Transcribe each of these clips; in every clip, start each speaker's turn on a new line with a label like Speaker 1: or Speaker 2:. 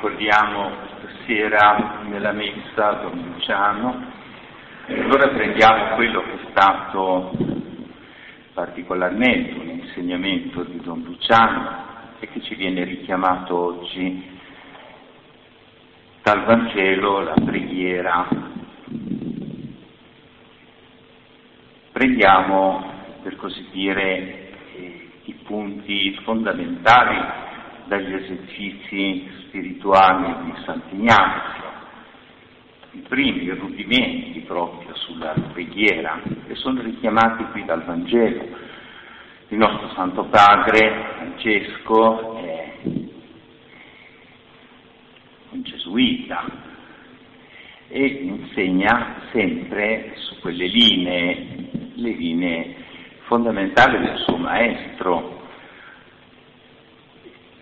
Speaker 1: ricordiamo stasera nella messa Don Luciano, allora prendiamo quello che è stato particolarmente un insegnamento di Don Luciano e che ci viene richiamato oggi dal Vangelo, la preghiera. Prendiamo, per così dire, i punti fondamentali dagli esercizi spirituali di Sant'Ignazio, i primi rudimenti proprio sulla preghiera, che sono richiamati qui dal Vangelo. Il nostro Santo Padre Francesco è un gesuita e insegna sempre su quelle linee, le linee fondamentali del suo maestro,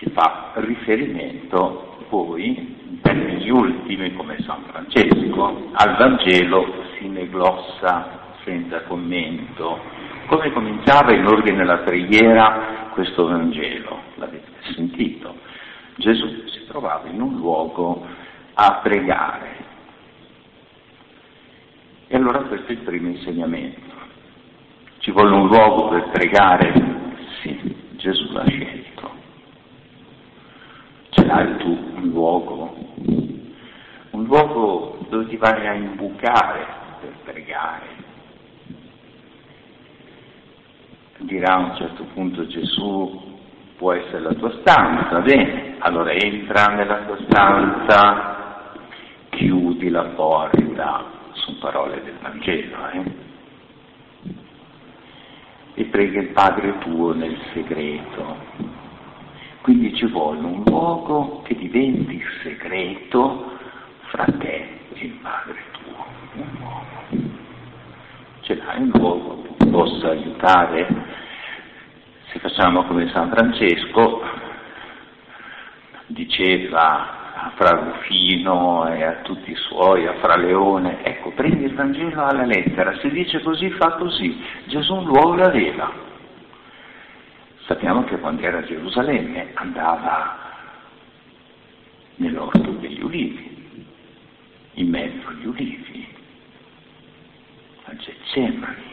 Speaker 1: che fa riferimento poi, in termini ultimi come San Francesco, al Vangelo sine glossa, senza commento. Come cominciava in ordine alla preghiera questo Vangelo? L'avete sentito? Gesù si trovava in un luogo a pregare. E allora questo è il primo insegnamento. Ci vuole un luogo per pregare? Sì, Gesù l'ha scelto ce l'hai tu un luogo, un luogo dove ti vai a imbucare per pregare. Dirà a un certo punto Gesù, può essere la tua stanza, bene, allora entra nella tua stanza, chiudi la porta, sono parole del Vangelo, eh? e prega il Padre tuo nel segreto, quindi ci vuole un luogo che diventi segreto fra te e il Padre tuo. Un luogo. Ce l'hai un luogo che ti possa aiutare? Se facciamo come San Francesco, diceva a Fra Rufino e a tutti i suoi, a Fra Leone, ecco, prendi il Vangelo alla lettera, se dice così fa così, Gesù un luogo l'aveva, Sappiamo che quando era a Gerusalemme andava nell'orto degli ulivi, in mezzo agli ulivi, a Getsemani.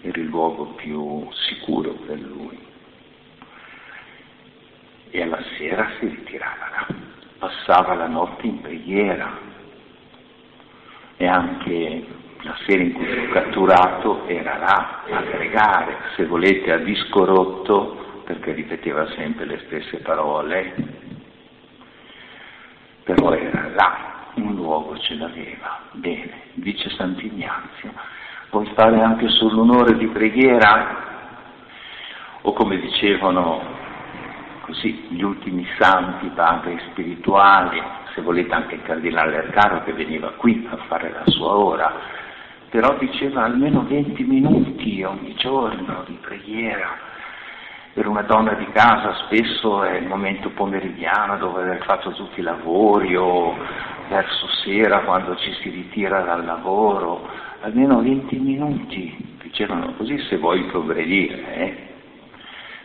Speaker 1: Era il luogo più sicuro per lui. E alla sera si ritirava là, passava la notte in preghiera e anche la sera in cui fu catturato era là a pregare, se volete a disco rotto, perché ripeteva sempre le stesse parole, però era là, un luogo ce l'aveva. Bene, dice Sant'Ignazio, vuoi fare anche sull'onore di preghiera? O come dicevano così gli ultimi santi, padri spirituali, se volete anche il cardinale Arcaro che veniva qui a fare la sua ora, però diceva almeno 20 minuti ogni giorno di preghiera. Per una donna di casa spesso è il momento pomeridiano dove aver fatto tutti i lavori o verso sera quando ci si ritira dal lavoro, almeno 20 minuti, dicevano così se vuoi progredire, eh?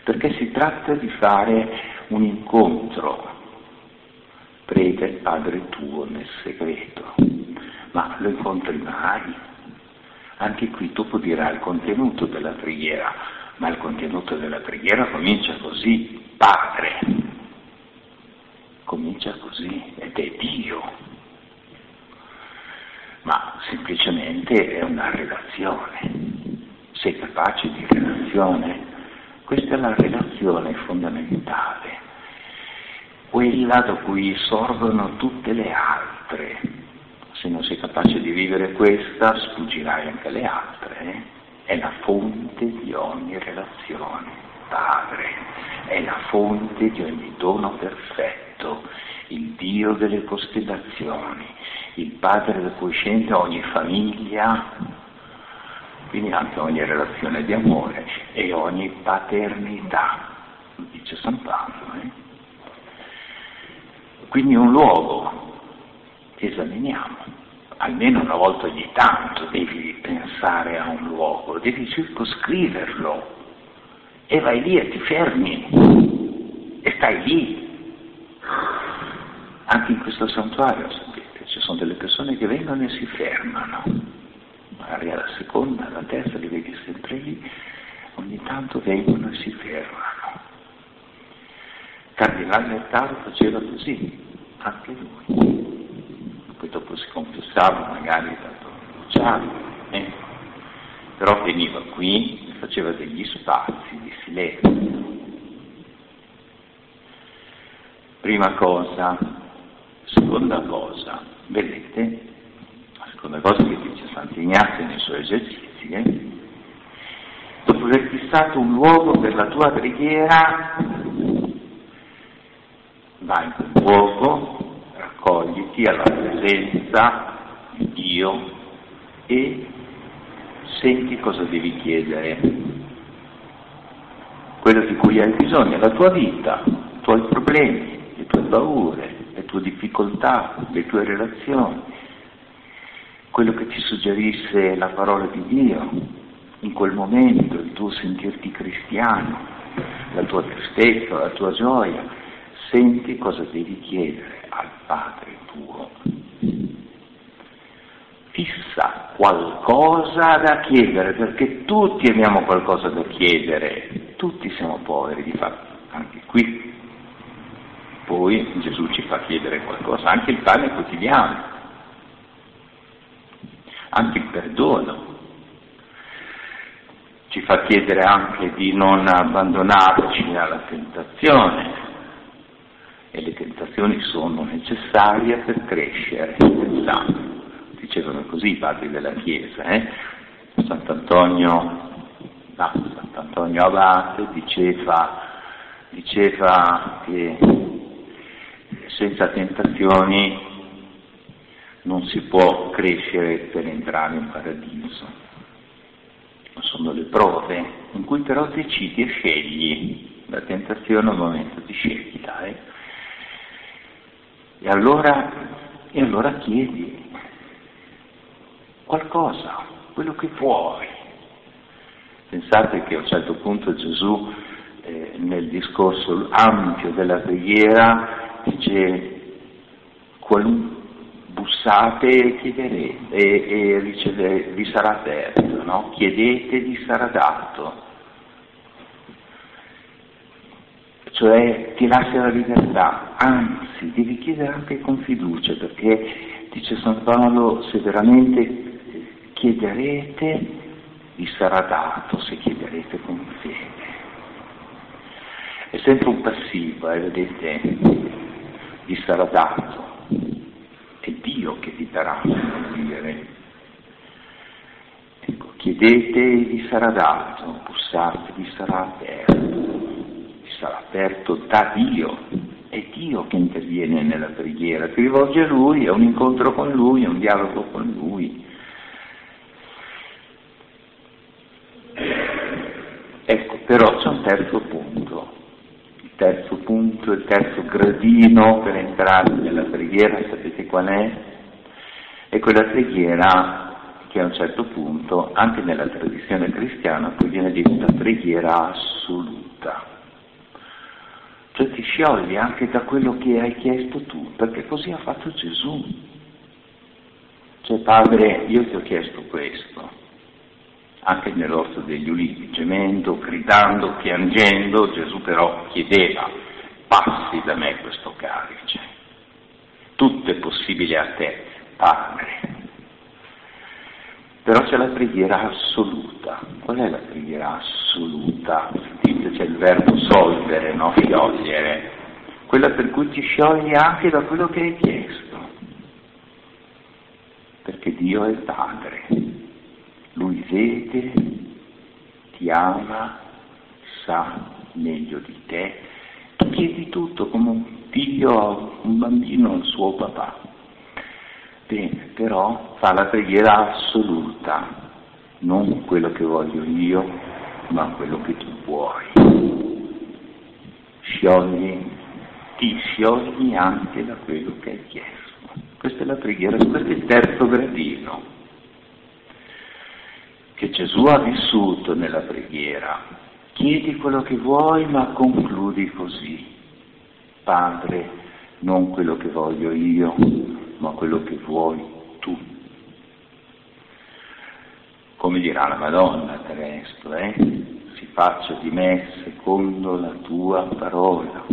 Speaker 1: perché si tratta di fare un incontro, il Padre tuo nel segreto, ma lo incontri mai? Anche qui dopo dirà il contenuto della preghiera, ma il contenuto della preghiera comincia così, Padre, comincia così ed è Dio, ma semplicemente è una relazione. Sei capace di relazione? Questa è la relazione fondamentale, quella da cui sorgono tutte le altre se non sei capace di vivere questa, sfuggirai anche le altre. Eh? È la fonte di ogni relazione, Padre, è la fonte di ogni dono perfetto, il Dio delle costellazioni, il Padre da cui scende ogni famiglia, quindi anche ogni relazione di amore e ogni paternità, dice San Paolo. Eh? Quindi un luogo esaminiamo. Almeno una volta ogni tanto devi pensare a un luogo, devi circoscriverlo e vai lì e ti fermi e stai lì. Anche in questo santuario, sapete, ci sono delle persone che vengono e si fermano, magari alla seconda, alla terza, li vedi sempre lì, ogni tanto vengono e si fermano. Cardinale Lettaro faceva così, anche lui. Poi dopo si confessava, magari tanto Luciano, eh? però veniva qui e faceva degli spazi di silenzio. Prima cosa, seconda cosa, vedete, la seconda cosa che dice Sant'Ignazio nei suoi esercizi, eh? dopo aver fissato un luogo per la tua preghiera, vai in quel luogo, raccogliti alla presenza di Dio e senti cosa devi chiedere, quello di cui hai bisogno, la tua vita, i tuoi problemi, le tue paure, le tue difficoltà, le tue relazioni, quello che ti suggerisse la parola di Dio in quel momento, il tuo sentirti cristiano, la tua tristezza, la tua gioia, senti cosa devi chiedere al Padre tuo. Fissa qualcosa da chiedere, perché tutti abbiamo qualcosa da chiedere, tutti siamo poveri di fatto, anche qui. Poi Gesù ci fa chiedere qualcosa, anche il pane quotidiano, anche il perdono, ci fa chiedere anche di non abbandonarci alla tentazione e le tentazioni sono necessarie per crescere nel sangue. Dicevano così i padri della Chiesa, eh? Sant'Antonio, no, Sant'Antonio Abate diceva, diceva che senza tentazioni non si può crescere per entrare in paradiso. Sono le prove in cui però decidi e scegli. La tentazione è un momento di scelta. Eh? E, allora, e allora chiedi qualcosa, quello che puoi. Pensate che a un certo punto Gesù eh, nel discorso ampio della preghiera dice bussate e chiederete e, e riceve, vi sarà aperto, no? chiedete vi sarà dato. Cioè ti lascia la libertà, anzi devi chiedere anche con fiducia perché dice San Paolo se veramente chiederete vi sarà dato se chiederete con fede. È sempre un passivo, eh, vedete, vi sarà dato è Dio che vi darà da dire. Ecco, chiedete e vi sarà dato, bussate, vi sarà aperto, vi sarà aperto da Dio, è Dio che interviene nella preghiera, ti rivolge a Lui, è un incontro con Lui, è un dialogo con Lui. Ecco, però c'è un terzo punto terzo punto, il terzo gradino per entrare nella preghiera, sapete qual è? È quella preghiera che a un certo punto, anche nella tradizione cristiana, poi viene detta preghiera assoluta. Sciogli anche da quello che hai chiesto tu, perché così ha fatto Gesù. Cioè, Padre, io ti ho chiesto questo, anche nell'orto degli ulivi, gemendo, gridando, piangendo, Gesù però chiedeva, passi da me questo calice, tutto è possibile a te, Padre. Però c'è la preghiera assoluta. Qual è la preghiera assoluta? Sentite, c'è il verbo solvere, no? Sciogliere. Quella per cui ti sciogli anche da quello che hai chiesto. Perché Dio è il Padre lui vede, ti ama, sa meglio di te, tu chiedi tutto come un figlio, un bambino al suo papà. Bene, però fa la preghiera assoluta, non quello che voglio io, ma quello che tu vuoi. Sciogli, ti sciogli anche da quello che hai chiesto. Questa è la preghiera, questo è il terzo gradino che Gesù ha vissuto nella preghiera. Chiedi quello che vuoi, ma concludi così. Padre, non quello che voglio io, ma quello che vuoi tu. Come dirà la Madonna del resto, eh? si faccia di me secondo la tua parola.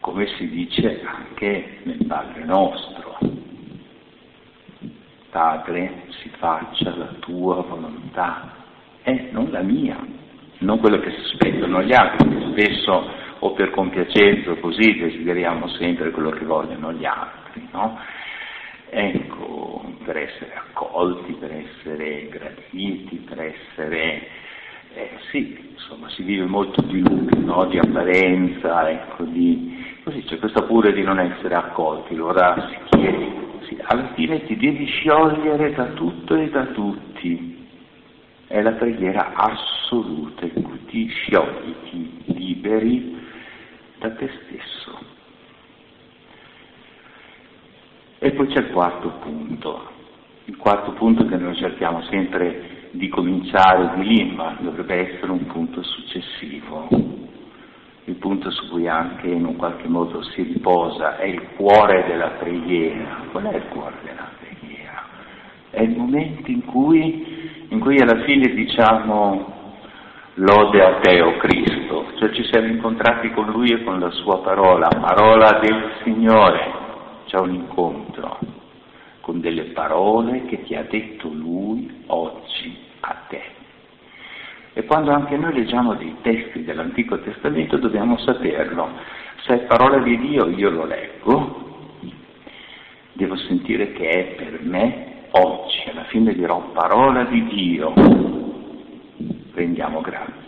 Speaker 1: Come si dice anche nel Padre nostro, Padre, si faccia la tua volontà, eh, non la mia, non quello che si aspettano gli altri, che spesso o per compiacenza così desideriamo sempre quello che vogliono gli altri, no? Ecco, per essere accolti, per essere graditi, per essere, eh, sì, insomma, si vive molto di luce, no? di apparenza, ecco, di, così c'è questa pure di non essere accolti, allora si chiede, sì, alla fine ti devi sciogliere da tutto e da tutti, è la preghiera assoluta ti sciogli, ti liberi da te stesso. E poi c'è il quarto punto, il quarto punto che noi cerchiamo sempre di cominciare di lì, ma dovrebbe essere un punto successivo, il punto su cui anche in un qualche modo si riposa, è il cuore della preghiera. Qual è il cuore della preghiera? È il momento in cui, in cui alla fine diciamo lode a te, o oh Cioè ci siamo incontrati con Lui e con la Sua parola, parola del Signore c'è un incontro con delle parole che ti ha detto Lui oggi a te. E quando anche noi leggiamo dei testi dell'Antico Testamento dobbiamo saperlo. Se è parola di Dio io lo leggo, devo sentire che è per me oggi, alla fine dirò parola di Dio, rendiamo grazie.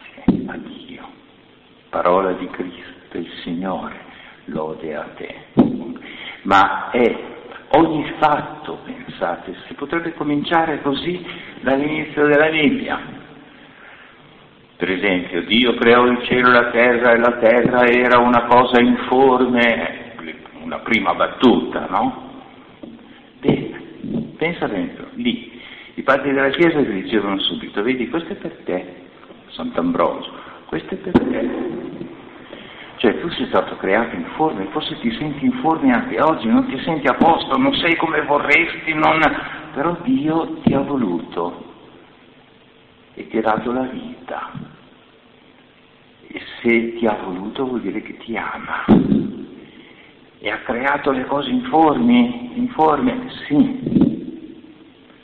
Speaker 1: Parola di Cristo, il Signore, lode a te ma è ogni fatto, pensate, si potrebbe cominciare così dall'inizio della Bibbia. Per esempio, Dio creò il cielo e la terra e la terra era una cosa informe, una prima battuta, no? Bene, pensa dentro, lì, i padri della Chiesa ti dicevano subito, vedi, questo è per te, Sant'Ambrogio, questo è per te, cioè tu sei stato creato in forme, forse ti senti in forme anche oggi, non ti senti a posto, non sei come vorresti, non... però Dio ti ha voluto e ti ha dato la vita. E se ti ha voluto vuol dire che ti ama. E ha creato le cose in forme? In forme? Sì.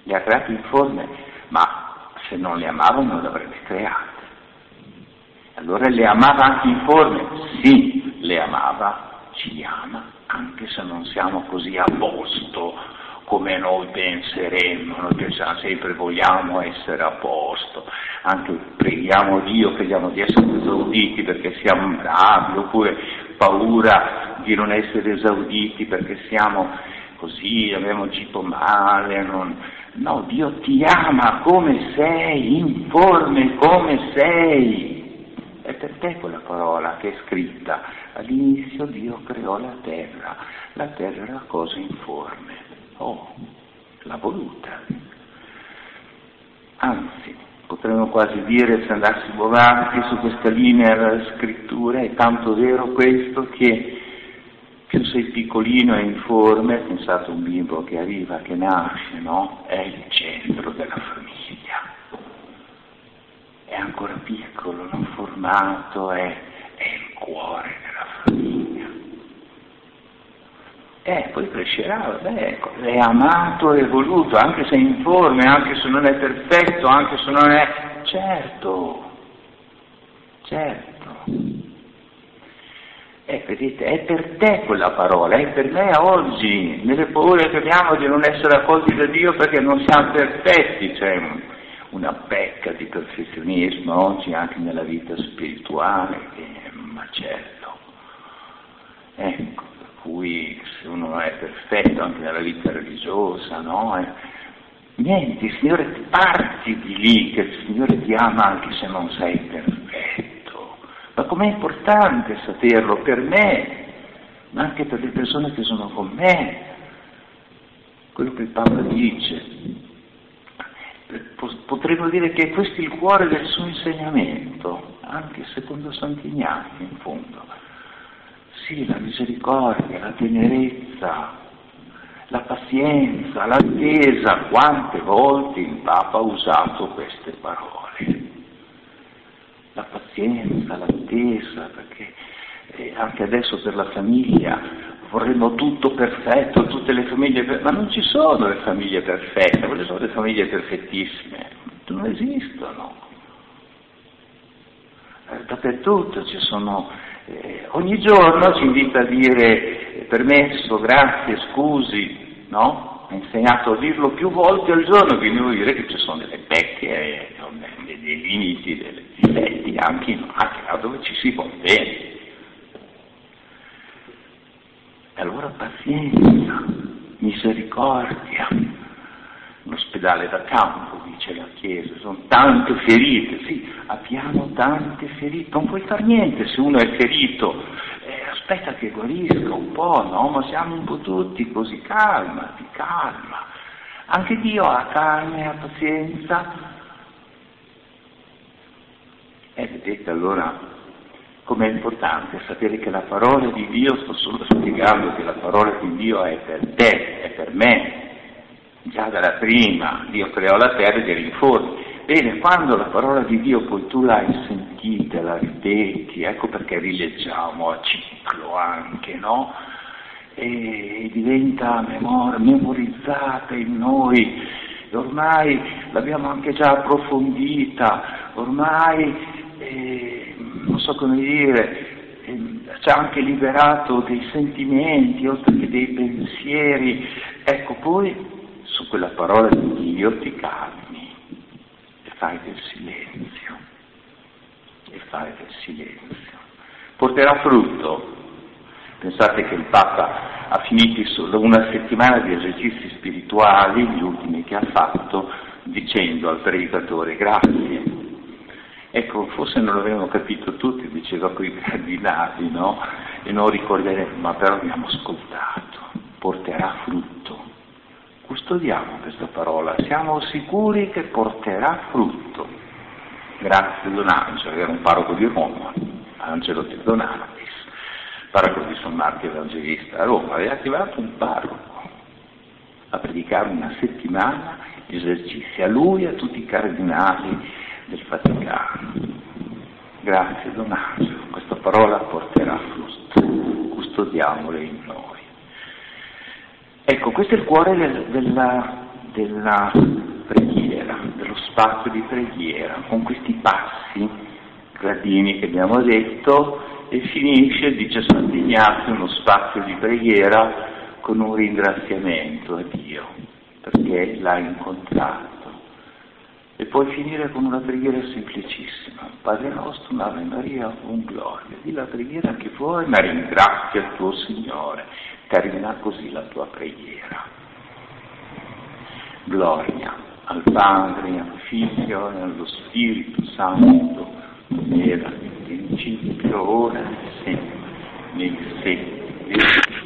Speaker 1: Le ha create in forme, ma se non le amava non le avrebbe create. Allora le amava anche in forme? Sì, le amava, ci ama, anche se non siamo così a posto come noi penseremmo, noi pensiamo sempre vogliamo essere a posto, anche preghiamo Dio, crediamo di essere esauditi perché siamo bravi, oppure paura di non essere esauditi perché siamo così, abbiamo agito male, non... no, Dio ti ama come sei, informe come sei. È per te quella parola che è scritta. All'inizio Dio creò la terra, la terra era cosa informe. Oh, l'ha voluta. Anzi, potremmo quasi dire, se andassimo avanti su questa linea della scrittura, è tanto vero questo che più sei piccolino e informe, pensate un bimbo che arriva, che nasce, no? È il centro della famiglia ancora piccolo, non formato, è, è il cuore della famiglia. E poi crescerà, beh, è amato e voluto, anche se è informe, anche se non è perfetto, anche se non è... Certo, certo. E vedete, è per te quella parola, è per me oggi, nelle paure che abbiamo di non essere accolti da Dio perché non siamo perfetti, cioè una pecca di perfezionismo oggi anche nella vita spirituale che è un macello. Ecco, per cui se uno non è perfetto anche nella vita religiosa, no? Eh, niente, il Signore parti di lì, che il Signore ti ama anche se non sei perfetto. Ma com'è importante saperlo per me, ma anche per le persone che sono con me. Quello che il Papa dice, potremmo dire che questo è il cuore del suo insegnamento, anche secondo Sant'Ignazio in fondo. Sì, la misericordia, la tenerezza, la pazienza, l'attesa. Quante volte il Papa ha usato queste parole? La pazienza, l'attesa, perché eh, anche adesso per la famiglia vorremmo tutto perfetto, tutte le famiglie perfette, ma non ci sono le famiglie perfette, quelle sono le famiglie perfettissime, non esistono. Eh, dappertutto ci sono, eh, ogni giorno ci invita a dire eh, permesso, grazie, scusi, no? Ha insegnato a dirlo più volte al giorno, quindi vuol dire che ci sono delle pecche, eh, dei limiti, dei difetti, anche, anche là dove ci si può bene. E pazienza, misericordia. L'ospedale da campo, dice la Chiesa, sono tante ferite, sì, abbiamo tante ferite, non puoi fare niente se uno è ferito, eh, aspetta che guarisca un po', no? Ma siamo un po' tutti così, calmati, calma. Anche Dio ha calma ha pazienza. E vedete allora Com'è importante sapere che la parola di Dio, sto solo spiegando che la parola di Dio è per te, è per me. Già dalla prima Dio creò la terra e dei rinforzi. Bene, quando la parola di Dio poi tu l'hai sentita, la ripeti, ecco perché rileggiamo a ciclo anche, no? E diventa memor- memorizzata in noi, ormai l'abbiamo anche già approfondita, ormai eh, non so come dire, eh, ci ha anche liberato dei sentimenti oltre che dei pensieri. Ecco, poi su quella parola di Dio ti calmi e fai del silenzio. E fai del silenzio. Porterà frutto. Pensate che il Papa ha finito solo una settimana di esercizi spirituali, gli ultimi che ha fatto, dicendo al predicatore grazie Ecco, forse non l'avevano capito tutti, diceva quei cardinali, no? E non ricorderemo, ma però abbiamo ascoltato, porterà frutto. Custodiamo questa parola, siamo sicuri che porterà frutto. Grazie Don Angelo, era un parroco di Roma, Angelo di Donatis, parroco di San Marco Evangelista a Roma, aveva attivato un parroco a predicare una settimana esercizi a lui e a tutti i cardinali del Vaticano. Grazie Don Angelo, questa parola porterà frutto, custodiamola in noi. Ecco, questo è il cuore del, della, della preghiera, dello spazio di preghiera, con questi passi gradini che abbiamo detto e finisce, dice Sant'Ignazio, uno spazio di preghiera con un ringraziamento a Dio perché l'ha incontrato e puoi finire con una preghiera semplicissima. Padre nostro, Ave Maria, un gloria. Di la preghiera che vuoi, ma ringrazia il tuo Signore. Termina così la tua preghiera. Gloria al Padre, al Figlio e allo Spirito Santo, era in principio, ora e sempre, nei secoli